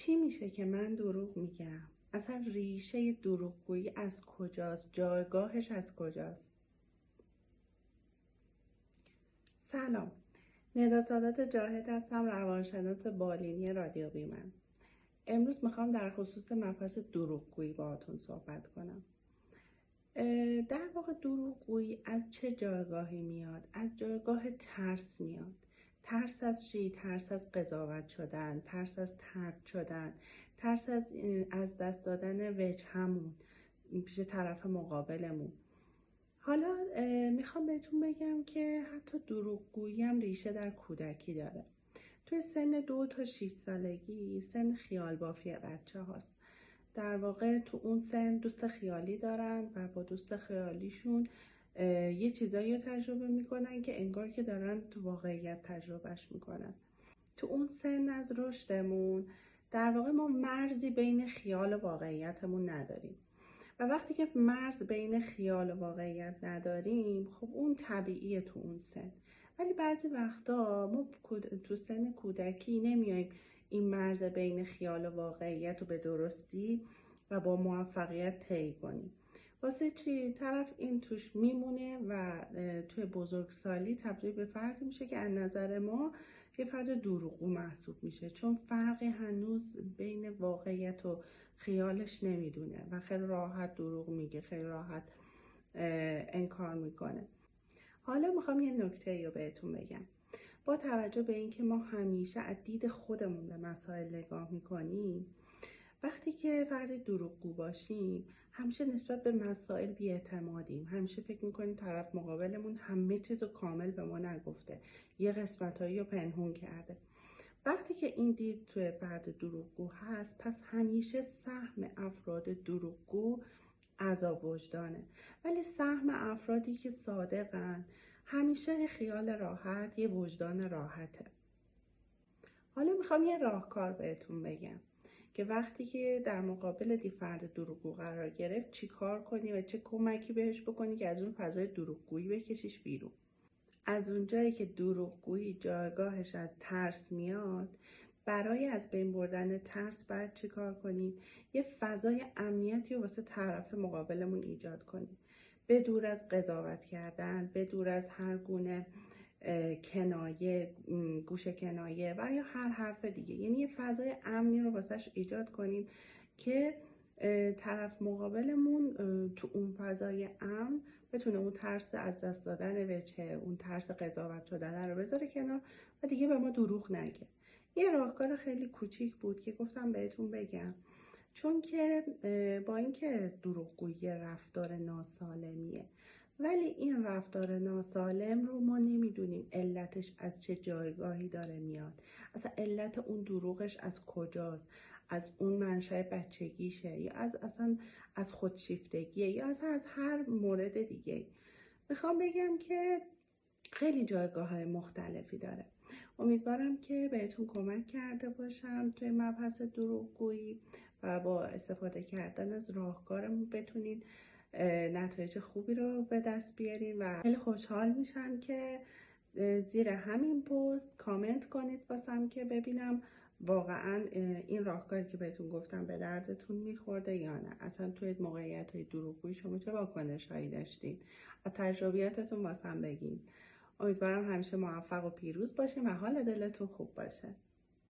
چی میشه که من دروغ میگم؟ اصلا ریشه دروغگویی از کجاست؟ جایگاهش از کجاست؟ سلام. ندا سادات جاهد هستم روانشناس بالینی رادیو بیمن. امروز می‌خوام در خصوص مبحث دروغگویی باهاتون صحبت کنم. در واقع دروغگویی از چه جایگاهی میاد؟ از جایگاه ترس میاد. ترس از چی ترس از قضاوت شدن ترس از ترد شدن ترس از از دست دادن وجه همون پیش طرف مقابلمون. حالا می‌خوام بهتون بگم که حتی دروغگویی هم ریشه در کودکی داره. توی سن دو تا 6 سالگی سن خیال بافی بچه هاست. در واقع تو اون سن دوست خیالی دارن و با دوست خیالیشون یه چیزایی رو تجربه می‌کنن که انگار که دارن تو واقعیت تجربهش می‌کنن. تو اون سن از رشدمون در واقع ما مرزی بین خیال و واقعیتمون نداریم. و وقتی که مرز بین خیال و واقعیت نداریم خب اون طبیعیه تو اون سن. ولی بعضی وقتا ما تو سن کودکی نمیایم این مرز بین خیال و واقعیت رو به درستی و با موفقیت طی کنیم. واسه چی؟ طرف این توش میمونه و توی بزرگسالی تبدیل به فردی میشه که از نظر ما یه فرد دروغگو محسوب میشه. چون فرقی هنوز بین واقعیت و خیالش نمی‌دونه و خیلی راحت دروغ میگه خیلی راحت انکار می‌کنه. حالا می‌خوام یه نکته رو بهتون بگم. با توجه به اینکه ما همیشه از دید خودمون به مسائل نگاه می‌کنیم وقتی که فرد دروغگو باشیم همیشه نسبت به مسائل بیاعتمادیم. همیشه فکر می‌کنیم طرف مقابلمون همه چیز رو کامل به ما نگفته. یه قسمتهایی رو پنهون کرده. وقتی که این دید توی فرد دروغگو هست پس همیشه سهم افراد دروغگو عذاب وجدانه. ولی سهم افرادی که صادقن همیشه خیال راحت یه وجدان راحته. حالا می‌خوام یه راهکار بهتون بگم. که وقتی که در مقابل دی فرد دروغگو قرار گرفت چی کار کنی و چه کمکی بهش بکنی که از اون فضای دروغگویی بکشیش بیرون؟ از اونجایی که دروغگویی جایگاهش از ترس میاد برای از بین بردن ترس باید چی کار کنیم؟ یه فضای امنیتی واسه طرف مقابلمون ایجاد کنیم. به دور از قضاوت کردن به دور از هر گونه کنایه گوش کنایه و یا هر حرف دیگه. یعنی یه فضای امنی رو واسهش ایجاد کنیم که طرف مقابلمون تو اون فضای امن بتونه اون ترس از دست دادن وجهه اون ترس قضاوت شدن رو بذاره کنار و دیگه به ما دروغ نگه. یه راهکار خیلی کوچیک بود که گفتم بهتون بگم. چون که با اینکه دروغگویی رفتار ناسالمیه. ولی این رفتار ناسالم رو ما نمی‌دونیم علتش از چه جایگاهی داره میاد. اصلا علت اون دروغش از کجاست؟ از اون منشأ بچگیشه؟ یا از اصلا از خودشیفتگیه؟ یا اصلا از هر مورد دیگه؟ می‌خوام بگم که خیلی جایگاه های مختلفی داره. امیدوارم که بهتون کمک کرده باشم توی مبحث دروغگویی و با استفاده کردن از راهکارمون بتونید نتایج خوبی رو به دست بیارین و خیلی خوشحال میشم که زیر همین پست کامنت کنید واسم که ببینم واقعا این راهکاری که بهتون گفتم به دردتون میخورده یا نه. اصلا توی موقعیت های شما چه واکنش هایی داشتین؟ از تجربیاتتون واسم بگین. امیدوارم همیشه موفق و پیروز باشین و حال دلتون خوب باشه.